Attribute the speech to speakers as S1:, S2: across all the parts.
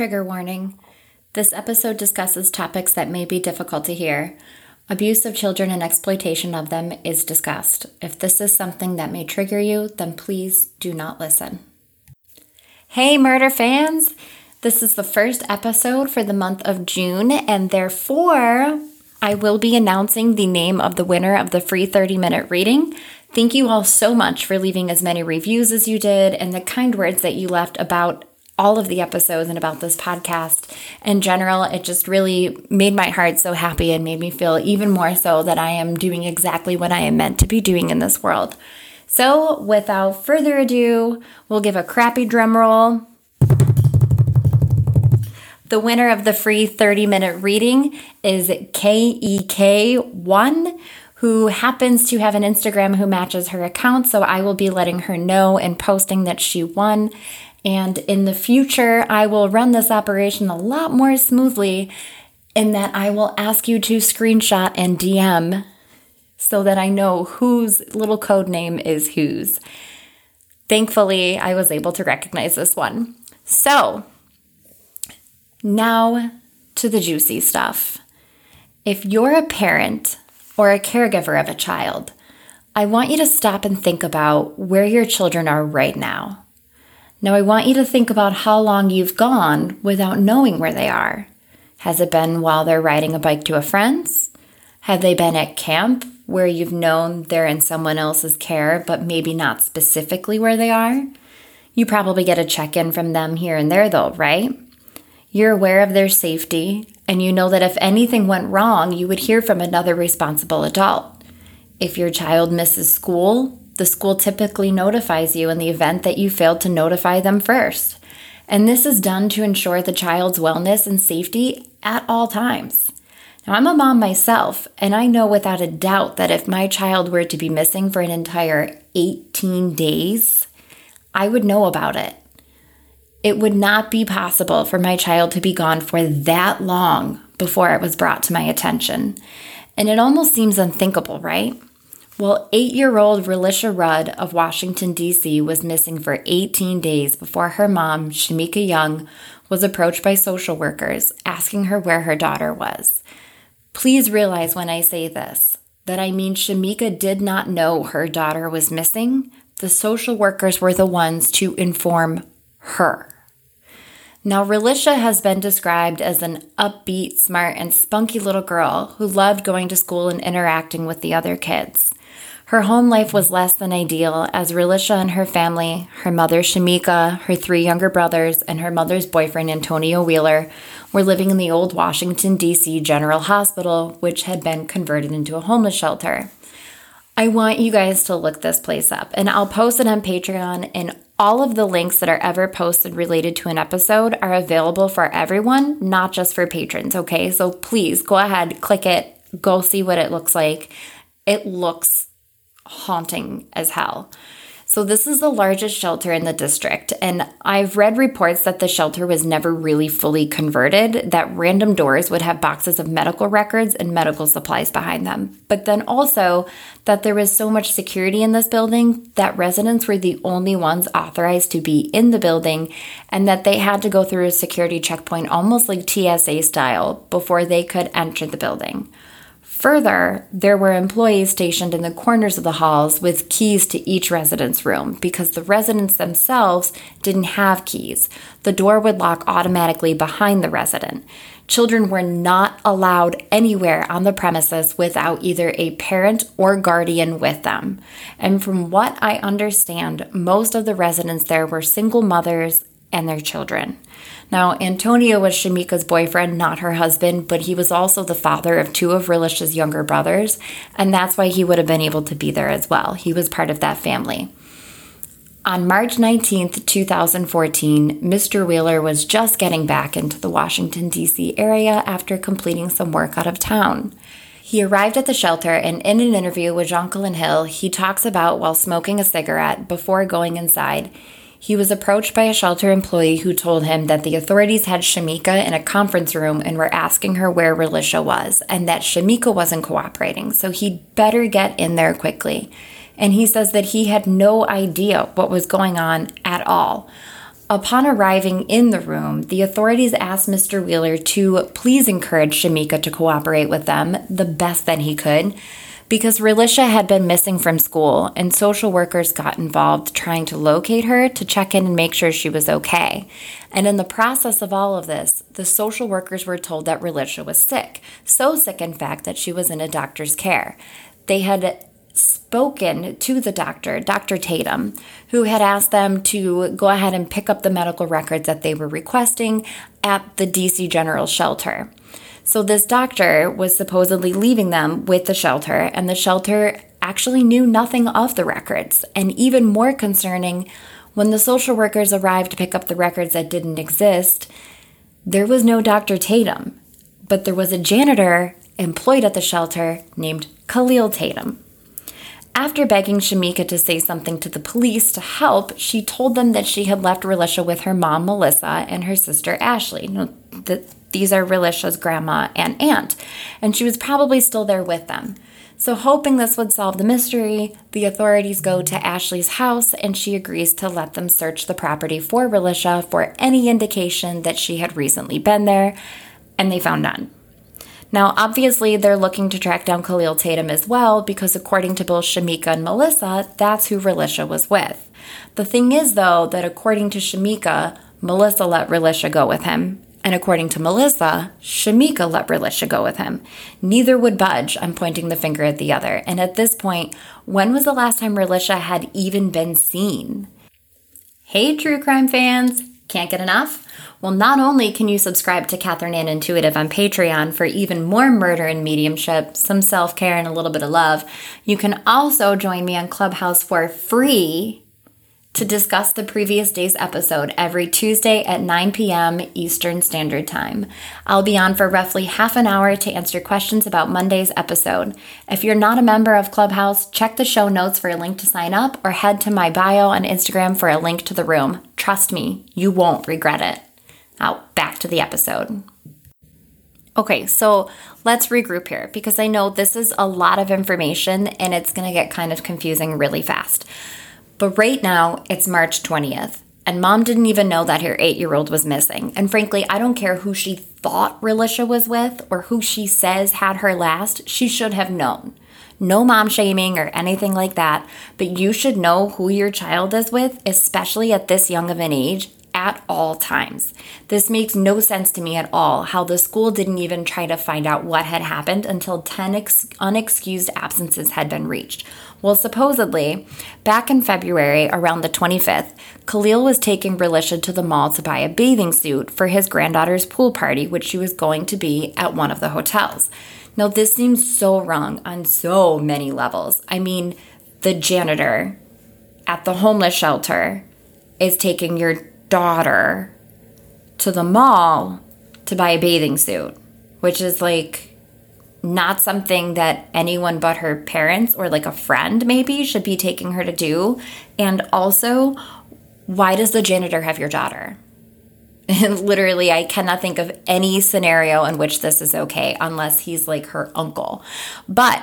S1: Trigger warning. This episode discusses topics that may be difficult to hear. Abuse of children and exploitation of them is discussed. If this is something that may trigger you, then please do not listen. Hey, murder fans! This is the first episode for the month of June, and therefore, I will be announcing the name of the winner of the free 30 minute reading. Thank you all so much for leaving as many reviews as you did and the kind words that you left about all of the episodes and about this podcast in general. It just really made my heart so happy and made me feel even more so that I am doing exactly what I am meant to be doing in this world. So, without further ado, we'll give a crappy drum roll. The winner of the free 30 minute reading is KEK1, who happens to have an Instagram who matches her account. So I will be letting her know and posting that she won. And in the future, I will run this operation a lot more smoothly in that I will ask you to screenshot and DM so that I know whose little code name is whose. Thankfully, I was able to recognize this one. So, now to the juicy stuff. If you're a parent or a caregiver of a child, I want you to stop and think about where your children are right now. Now, I want you to think about how long you've gone without knowing where they are. Has it been while they're riding a bike to a friend's? Have they been at camp where you've known they're in someone else's care, but maybe not specifically where they are? You probably get a check in from them here and there, though, right? You're aware of their safety, and you know that if anything went wrong, you would hear from another responsible adult. If your child misses school, the school typically notifies you in the event that you failed to notify them first. And this is done to ensure the child's wellness and safety at all times. Now, I'm a mom myself, and I know without a doubt that if my child were to be missing for an entire 18 days, I would know about it. It would not be possible for my child to be gone for that long before it was brought to my attention. And it almost seems unthinkable, right? Well, eight year old Relisha Rudd of Washington, D.C., was missing for 18 days before her mom, Shamika Young, was approached by social workers asking her where her daughter was. Please realize when I say this that I mean Shamika did not know her daughter was missing. The social workers were the ones to inform her. Now, Relisha has been described as an upbeat, smart, and spunky little girl who loved going to school and interacting with the other kids. Her home life was less than ideal as Relisha and her family, her mother Shamika, her three younger brothers, and her mother's boyfriend Antonio Wheeler were living in the old Washington, D.C. General Hospital, which had been converted into a homeless shelter. I want you guys to look this place up, and I'll post it on Patreon. And all of the links that are ever posted related to an episode are available for everyone, not just for patrons, okay? So please go ahead, click it, go see what it looks like. It looks haunting as hell. So, this is the largest shelter in the district, and I've read reports that the shelter was never really fully converted, that random doors would have boxes of medical records and medical supplies behind them. But then also that there was so much security in this building that residents were the only ones authorized to be in the building, and that they had to go through a security checkpoint almost like TSA style before they could enter the building. Further, there were employees stationed in the corners of the halls with keys to each resident's room because the residents themselves didn't have keys. The door would lock automatically behind the resident. Children were not allowed anywhere on the premises without either a parent or guardian with them. And from what I understand, most of the residents there were single mothers and their children. Now, Antonio was Shamika's boyfriend, not her husband, but he was also the father of two of Relisha's younger brothers, and that's why he would have been able to be there as well. He was part of that family. On March 19th, 2014, Mr. Wheeler was just getting back into the Washington, D.C. area after completing some work out of town. He arrived at the shelter, and in an interview with Jonquilyn Hill, he talks about while smoking a cigarette before going inside, he was approached by a shelter employee who told him that the authorities had Shamika in a conference room and were asking her where Relisha was, and that Shamika wasn't cooperating, so he'd better get in there quickly. And he says that he had no idea what was going on at all. upon arriving in the room, the authorities asked Mr. Wheeler to please encourage Shamika to cooperate with them the best that he could because Relisha had been missing from school and social workers got involved trying to locate her to check in and make sure she was okay. And in the process of all of this, the social workers were told that Relisha was sick, so sick in fact that she was in a doctor's care. They had spoken to the doctor, Dr. Tatum, who had asked them to go ahead and pick up the medical records that they were requesting at the DC General Shelter. So, this doctor was supposedly leaving them with the shelter, and the shelter actually knew nothing of the records. And even more concerning, when the social workers arrived to pick up the records that didn't exist, there was no Dr. Tatum, but there was a janitor employed at the shelter named Khalil Tatum. After begging Shamika to say something to the police to help, she told them that she had left Relisha with her mom, Melissa, and her sister, Ashley. These are Relisha's grandma and aunt, and she was probably still there with them. So, hoping this would solve the mystery, the authorities go to Ashley's house and she agrees to let them search the property for Relisha for any indication that she had recently been there, and they found none. Now, obviously, they're looking to track down Khalil Tatum as well because, according to both Shamika and Melissa, that's who Relisha was with. The thing is, though, that according to Shamika, Melissa let Relisha go with him, and according to Melissa, Shamika let Relisha go with him. Neither would budge I'm pointing the finger at the other. And at this point, when was the last time Relisha had even been seen? Hey, true crime fans! Can't get enough? Well, not only can you subscribe to Kathryn Ann Intuitive on Patreon for even more murder and mediumship, some self care, and a little bit of love, you can also join me on Clubhouse for free to discuss the previous day's episode every Tuesday at 9 p.m. Eastern Standard Time. I'll be on for roughly half an hour to answer questions about Monday's episode. If you're not a member of Clubhouse, check the show notes for a link to sign up or head to my bio on Instagram for a link to the room. Trust me, you won't regret it. Now, back to the episode. Okay, so let's regroup here because I know this is a lot of information and it's going to get kind of confusing really fast. But right now, it's March 20th, and mom didn't even know that her eight year old was missing. And frankly, I don't care who she thought Relisha was with or who she says had her last, she should have known. No mom shaming or anything like that, but you should know who your child is with, especially at this young of an age, at all times. This makes no sense to me at all how the school didn't even try to find out what had happened until 10 ex- unexcused absences had been reached. Well, supposedly, back in February, around the 25th, Khalil was taking Relisha to the mall to buy a bathing suit for his granddaughter's pool party, which she was going to be at one of the hotels. Now, this seems so wrong on so many levels. I mean, the janitor at the homeless shelter is taking your daughter to the mall to buy a bathing suit, which is like not something that anyone but her parents or like a friend maybe should be taking her to do. And also, why does the janitor have your daughter? Literally, I cannot think of any scenario in which this is okay unless he's like her uncle. But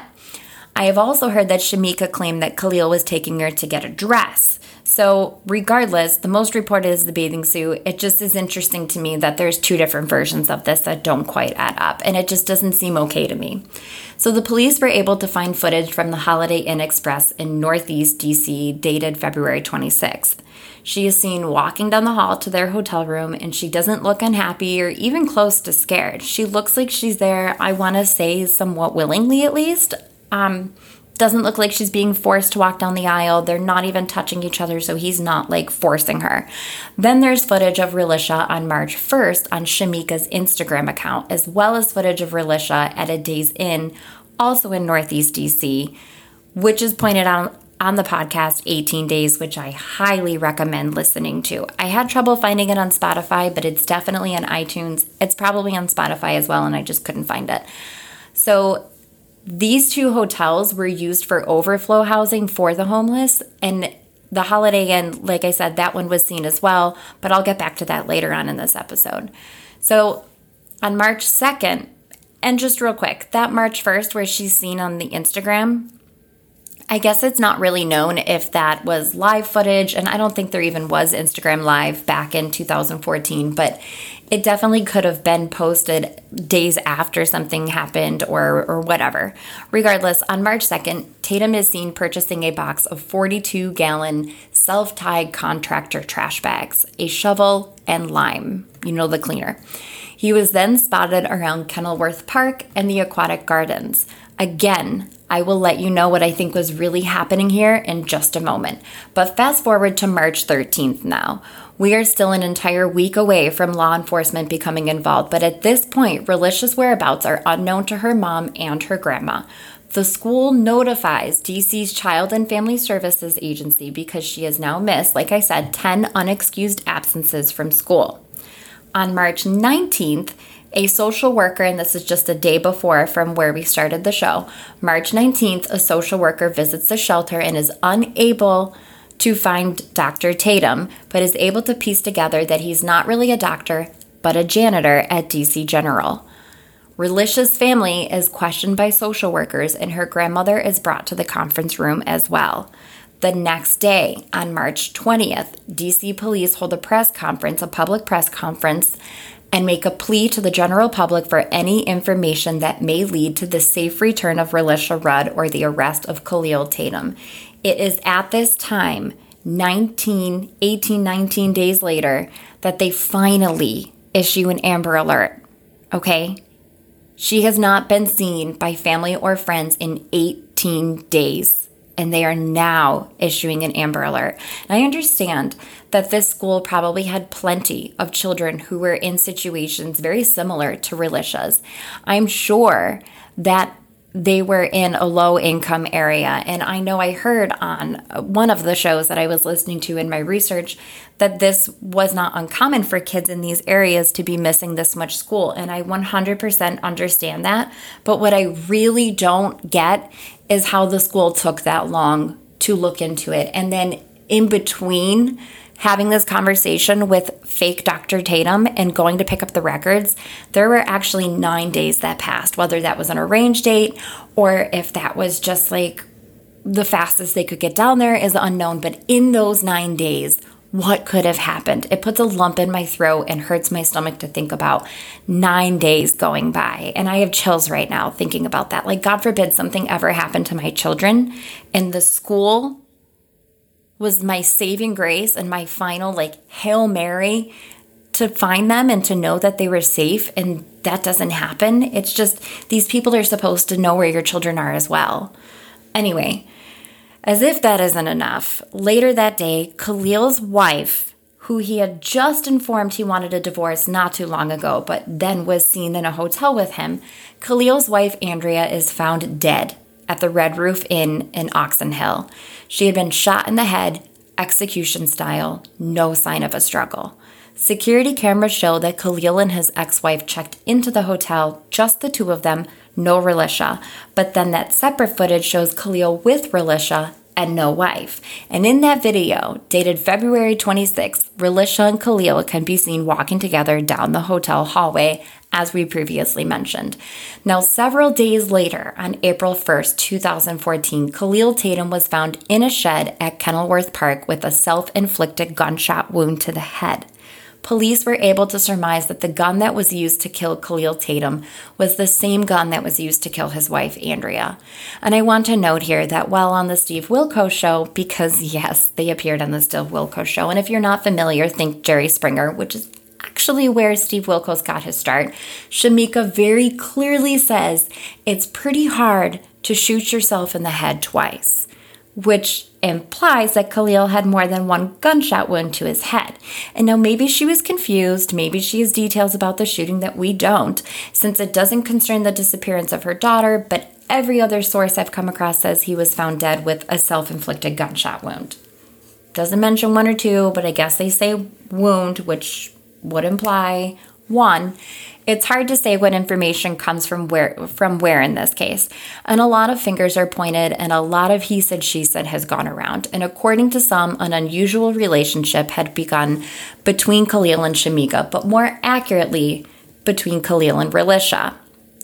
S1: I have also heard that Shamika claimed that Khalil was taking her to get a dress. So, regardless, the most reported is the bathing suit. It just is interesting to me that there's two different versions of this that don't quite add up, and it just doesn't seem okay to me. So, the police were able to find footage from the Holiday Inn Express in Northeast DC dated February 26th. She is seen walking down the hall to their hotel room, and she doesn't look unhappy or even close to scared. She looks like she's there, I want to say, somewhat willingly at least. Um, doesn't look like she's being forced to walk down the aisle. They're not even touching each other, so he's not like forcing her. Then there's footage of Relisha on March 1st on Shamika's Instagram account, as well as footage of Relisha at a Days Inn, also in Northeast DC, which is pointed out on the podcast 18 Days, which I highly recommend listening to. I had trouble finding it on Spotify, but it's definitely on iTunes. It's probably on Spotify as well, and I just couldn't find it. So these two hotels were used for overflow housing for the homeless, and the Holiday Inn, like I said, that one was seen as well, but I'll get back to that later on in this episode. So on March 2nd, and just real quick, that March 1st, where she's seen on the Instagram, I guess it's not really known if that was live footage, and I don't think there even was Instagram Live back in 2014, but it definitely could have been posted days after something happened or, or whatever. Regardless, on March 2nd, Tatum is seen purchasing a box of 42 gallon self tied contractor trash bags, a shovel, and lime, you know, the cleaner. He was then spotted around Kenilworth Park and the aquatic gardens. Again, I will let you know what I think was really happening here in just a moment. But fast forward to March 13th now. We are still an entire week away from law enforcement becoming involved, but at this point, Relisha's whereabouts are unknown to her mom and her grandma. The school notifies DC's Child and Family Services Agency because she has now missed, like I said, 10 unexcused absences from school. On March 19th, a social worker, and this is just a day before from where we started the show. March 19th, a social worker visits the shelter and is unable to find Dr. Tatum, but is able to piece together that he's not really a doctor, but a janitor at DC General. Relisha's family is questioned by social workers, and her grandmother is brought to the conference room as well. The next day, on March 20th, DC police hold a press conference, a public press conference, and make a plea to the general public for any information that may lead to the safe return of Relisha Rudd or the arrest of Khalil Tatum. It is at this time, 19, 18, 19 days later, that they finally issue an Amber Alert. Okay? She has not been seen by family or friends in 18 days and they are now issuing an Amber Alert. And I understand that this school probably had plenty of children who were in situations very similar to Relisha's. I'm sure that they were in a low income area. And I know I heard on one of the shows that I was listening to in my research that this was not uncommon for kids in these areas to be missing this much school. And I 100% understand that. But what I really don't get is how the school took that long to look into it. And then in between, having this conversation with fake Dr. Tatum and going to pick up the records, there were actually nine days that passed, whether that was an arranged date or if that was just like the fastest they could get down there is unknown. But in those nine days, what could have happened? It puts a lump in my throat and hurts my stomach to think about nine days going by. And I have chills right now thinking about that. Like, God forbid something ever happened to my children and the school was my saving grace and my final like Hail Mary to find them and to know that they were safe and that doesn't happen. It's just these people are supposed to know where your children are as well. Anyway, as if that isn't enough, later that day, Khalil's wife, who he had just informed he wanted a divorce not too long ago, but then was seen in a hotel with him, Khalil's wife, Andrea, is found dead at the Red Roof Inn in Oxon Hill. She had been shot in the head, execution style, no sign of a struggle. Security cameras show that Khalil and his ex wife checked into the hotel, just the two of them, no Relisha. But then that separate footage shows Khalil with Relisha and no wife. And in that video, dated February 26th, Relisha and Khalil can be seen walking together down the hotel hallway as we previously mentioned. Now, several days later, on April 1st, 2014, Khalil Tatum was found in a shed at Kenilworth Park with a self inflicted gunshot wound to the head. Police were able to surmise that the gun that was used to kill Khalil Tatum was the same gun that was used to kill his wife, Andrea. And I want to note here that while on the Steve Wilkos show, because yes, they appeared on the Steve Wilkos show, and if you're not familiar, think Jerry Springer, which is actually where Steve Wilkos got his start, Shamika very clearly says it's pretty hard to shoot yourself in the head twice, which implies that Khalil had more than one gunshot wound to his head. And now maybe she was confused, maybe she has details about the shooting that we don't, since it doesn't concern the disappearance of her daughter, but every other source I've come across says he was found dead with a self inflicted gunshot wound. Doesn't mention one or two, but I guess they say wound, which would imply one it's hard to say what information comes from where from where in this case. And a lot of fingers are pointed and a lot of he said she said has gone around. And according to some an unusual relationship had begun between khalil and shamika but more accurately between khalil and relisha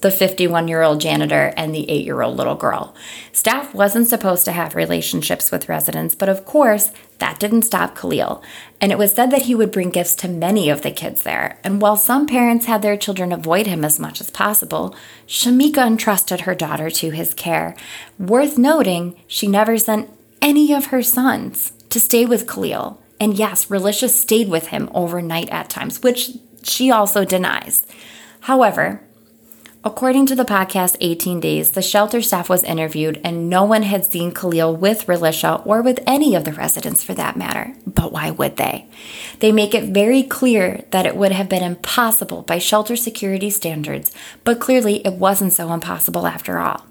S1: the 51 year old janitor and the 8 year old little girl. Staff wasn't supposed to have relationships with residents, but of course, that didn't stop Khalil. And it was said that he would bring gifts to many of the kids there. And while some parents had their children avoid him as much as possible, Shamika entrusted her daughter to his care. Worth noting, she never sent any of her sons to stay with Khalil. And yes, Relisha stayed with him overnight at times, which she also denies. However, according to the podcast 18 Days, the shelter staff was interviewed and no one had seen Khalil with Relisha or with any of the residents for that matter. But why would they? They make it very clear that it would have been impossible by shelter security standards, but clearly it wasn't so impossible after all.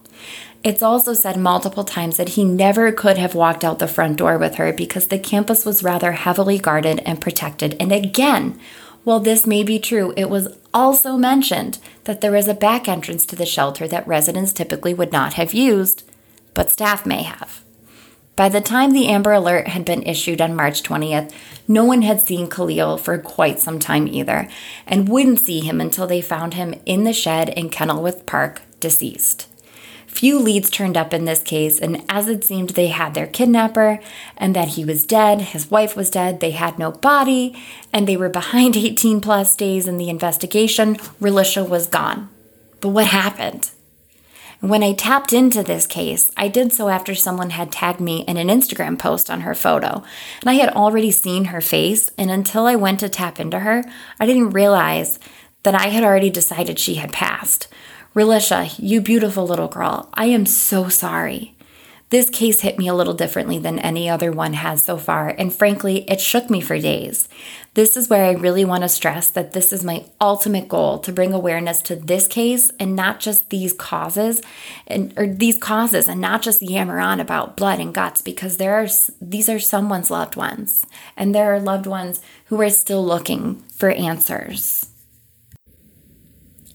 S1: It's also said multiple times that he never could have walked out the front door with her because the campus was rather heavily guarded and protected. And again, while this may be true, it was also mentioned that there is a back entrance to the shelter that residents typically would not have used, but staff may have. By the time the Amber Alert had been issued on March 20th, no one had seen Khalil for quite some time either, and wouldn't see him until they found him in the shed in Kenilworth Park, deceased. Few leads turned up in this case, and as it seemed they had their kidnapper and that he was dead, his wife was dead, they had no body, and they were behind 18 plus days in the investigation, Relisha was gone. But what happened? When I tapped into this case, I did so after someone had tagged me in an Instagram post on her photo. And I had already seen her face, and until I went to tap into her, I didn't realize that I had already decided she had passed. Relisha, you beautiful little girl, I am so sorry. This case hit me a little differently than any other one has so far, and frankly, it shook me for days. This is where I really want to stress that this is my ultimate goal to bring awareness to this case and not just these causes and or these causes and not just yammer on about blood and guts because there are these are someone's loved ones and there are loved ones who are still looking for answers.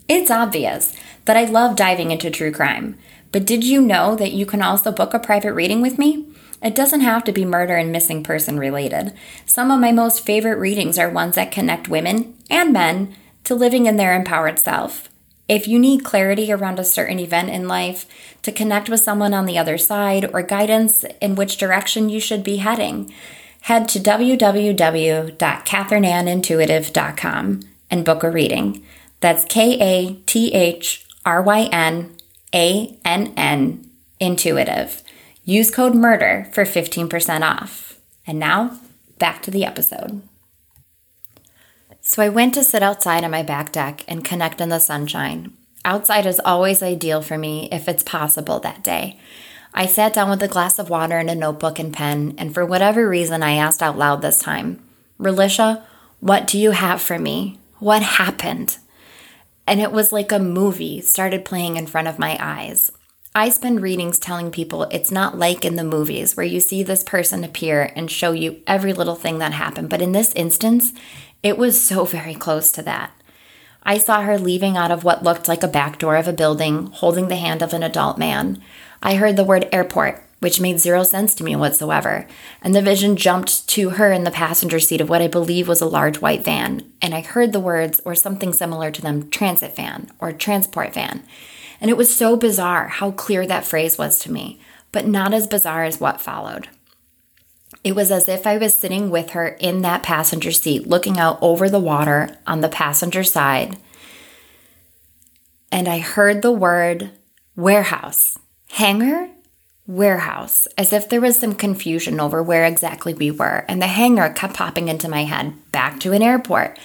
S1: It's obvious that I love diving into true crime. But did you know that you can also book a private reading with me? It doesn't have to be murder and missing person related. Some of my most favorite readings are ones that connect women and men to living in their empowered self. If you need clarity around a certain event in life, to connect with someone on the other side, or guidance in which direction you should be heading, head to www.kathrynannintuitive.com and book a reading. That's K A T H R Y N A N N Intuitive. Use code MURDER for 15% off. And now, back to the episode. So I went to sit outside on my back deck and connect in the sunshine. Outside is always ideal for me if it's possible that day. I sat down with a glass of water and a notebook and pen, and for whatever reason, I asked out loud this time Relisha, what do you have for me? What happened? And it was like a movie started playing in front of my eyes. I spend readings telling people it's not like in the movies where you see this person appear and show you every little thing that happened, but in this instance, it was so very close to that. I saw her leaving out of what looked like a back door of a building, holding the hand of an adult man. I heard the word airport which made zero sense to me whatsoever. And the vision jumped to her in the passenger seat of what I believe was a large white van, and I heard the words, or something similar to them, transit van or transport van. And it was so bizarre how clear that phrase was to me, but not as bizarre as what followed. It was as if I was sitting with her in that passenger seat, looking out over the water on the passenger side. And I heard the word warehouse, hangar, warehouse, as if there was some confusion over where exactly we were, and the hangar kept popping into my head back to an airport.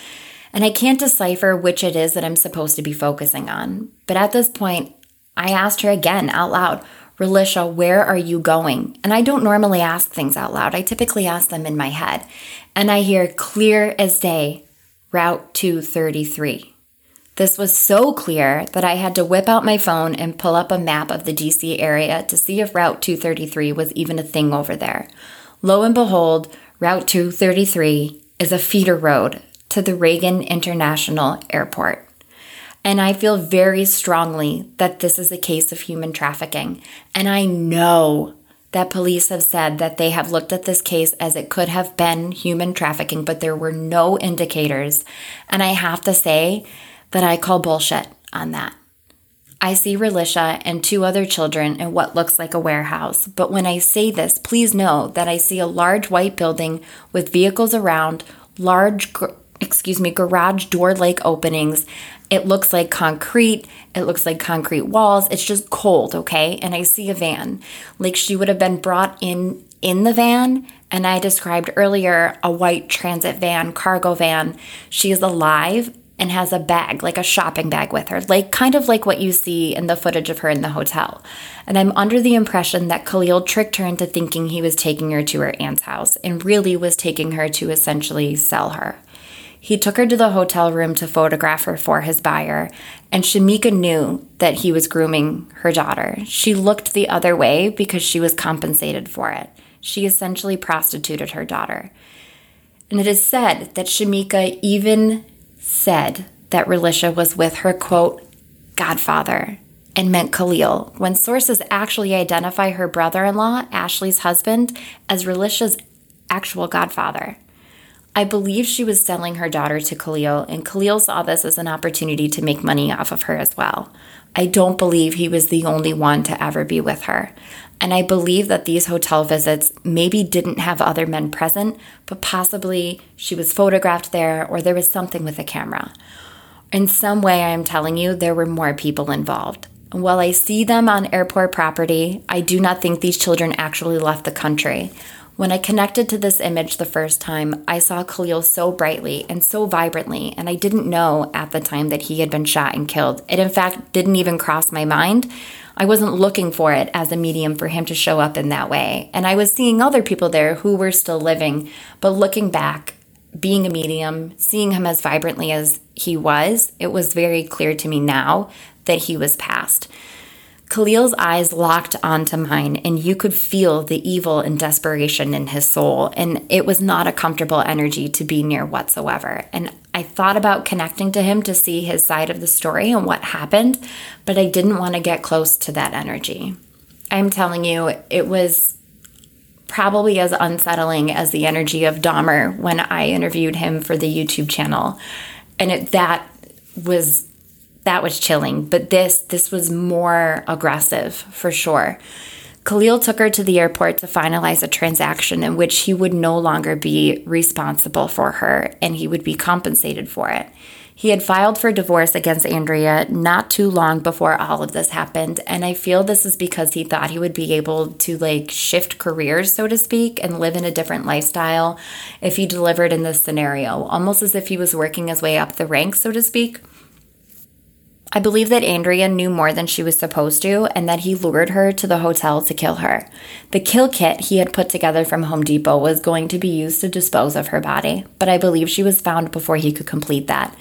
S1: And I can't decipher which it is that I'm supposed to be focusing on. But at this point, I asked her again out loud, Relisha, where are you going? And I don't normally ask things out loud. I typically ask them in my head. And I hear clear as day, Route 233. This was so clear that I had to whip out my phone and pull up a map of the DC area to see if Route 233 was even a thing over there. Lo and behold, Route 233 is a feeder road to the Reagan International Airport. And I feel very strongly that this is a case of human trafficking. And I know that police have said that they have looked at this case as it could have been human trafficking, but there were no indicators. And I have to say, that I call bullshit on that. I see Relisha and two other children in what looks like a warehouse. But when I say this, please know that I see a large white building with vehicles around, large, excuse me, garage door like openings. It looks like concrete. It looks like concrete walls. It's just cold, okay? And I see a van. Like she would have been brought in in the van. And I described earlier a white transit van, cargo van. She is alive and has a bag, like a shopping bag with her, like kind of like what you see in the footage of her in the hotel. And I'm under the impression that Khalil tricked her into thinking he was taking her to her aunt's house and really was taking her to essentially sell her. He took her to the hotel room to photograph her for his buyer, and Shamika knew that he was grooming her daughter. She looked the other way because she was compensated for it. She essentially prostituted her daughter. And it is said that Shamika even said that Relisha was with her, quote, godfather, and meant Khalil, when sources actually identify her brother in law, Ashley's husband, as Relisha's actual godfather. I believe she was selling her daughter to Khalil, and Khalil saw this as an opportunity to make money off of her as well. I don't believe he was the only one to ever be with her. And I believe that these hotel visits maybe didn't have other men present, but possibly she was photographed there or there was something with a camera. In some way, I am telling you, there were more people involved. While I see them on airport property, I do not think these children actually left the country. When I connected to this image the first time, I saw Khalil so brightly and so vibrantly, and I didn't know at the time that he had been shot and killed. It, in fact, didn't even cross my mind. I wasn't looking for it as a medium for him to show up in that way. And I was seeing other people there who were still living, but looking back, being a medium, seeing him as vibrantly as he was, it was very clear to me now that he was past. Khalil's eyes locked onto mine, and you could feel the evil and desperation in his soul. And it was not a comfortable energy to be near whatsoever. And I thought about connecting to him to see his side of the story and what happened, but I didn't want to get close to that energy. I'm telling you, it was probably as unsettling as the energy of Dahmer when I interviewed him for the YouTube channel. And it, that was that was chilling, but this this was more aggressive for sure. Khalil took her to the airport to finalize a transaction in which he would no longer be responsible for her and he would be compensated for it. He had filed for divorce against Andrea not too long before all of this happened, and I feel this is because he thought he would be able to like shift careers, so to speak, and live in a different lifestyle if he delivered in this scenario, almost as if he was working his way up the ranks, so to speak. I believe that Andrea knew more than she was supposed to and that he lured her to the hotel to kill her. The kill kit he had put together from Home Depot was going to be used to dispose of her body, but I believe she was found before he could complete that.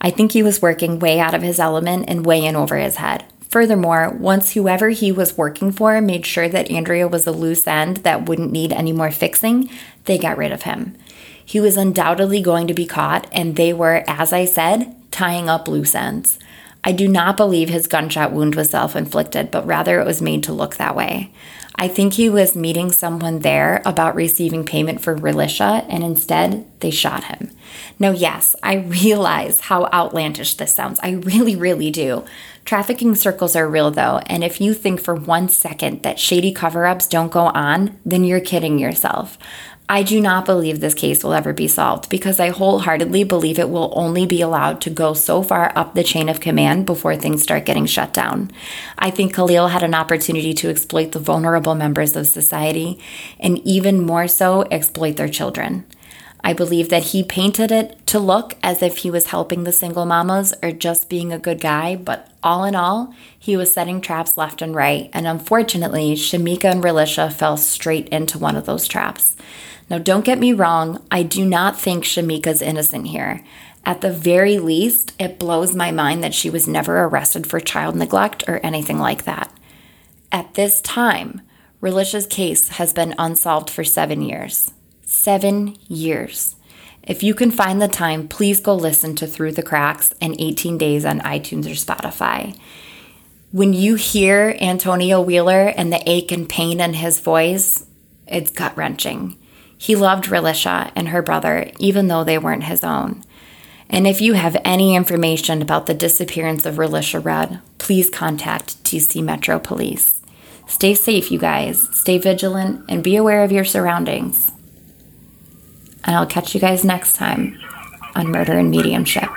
S1: I think he was working way out of his element and way in over his head. Furthermore, once whoever he was working for made sure that Andrea was a loose end that wouldn't need any more fixing, they got rid of him. He was undoubtedly going to be caught, and they were, as I said, tying up loose ends. I do not believe his gunshot wound was self inflicted, but rather it was made to look that way. I think he was meeting someone there about receiving payment for Relisha, and instead they shot him. Now, yes, I realize how outlandish this sounds. I really, really do. Trafficking circles are real, though, and if you think for one second that shady cover ups don't go on, then you're kidding yourself. I do not believe this case will ever be solved because I wholeheartedly believe it will only be allowed to go so far up the chain of command before things start getting shut down. I think Khalil had an opportunity to exploit the vulnerable members of society and even more so exploit their children. I believe that he painted it to look as if he was helping the single mamas or just being a good guy, but all in all, he was setting traps left and right, and unfortunately, Shamika and Relisha fell straight into one of those traps. Now, don't get me wrong, I do not think Shamika's innocent here. At the very least, it blows my mind that she was never arrested for child neglect or anything like that. At this time, Relisha's case has been unsolved for seven years. Seven years. If you can find the time, please go listen to Through the Cracks and 18 Days on iTunes or Spotify. When you hear Antonio Wheeler and the ache and pain in his voice, it's gut wrenching. He loved Relisha and her brother, even though they weren't his own. And if you have any information about the disappearance of Relisha Rudd, please contact DC Metro Police. Stay safe, you guys. Stay vigilant and be aware of your surroundings. And I'll catch you guys next time on Murder and Mediumship.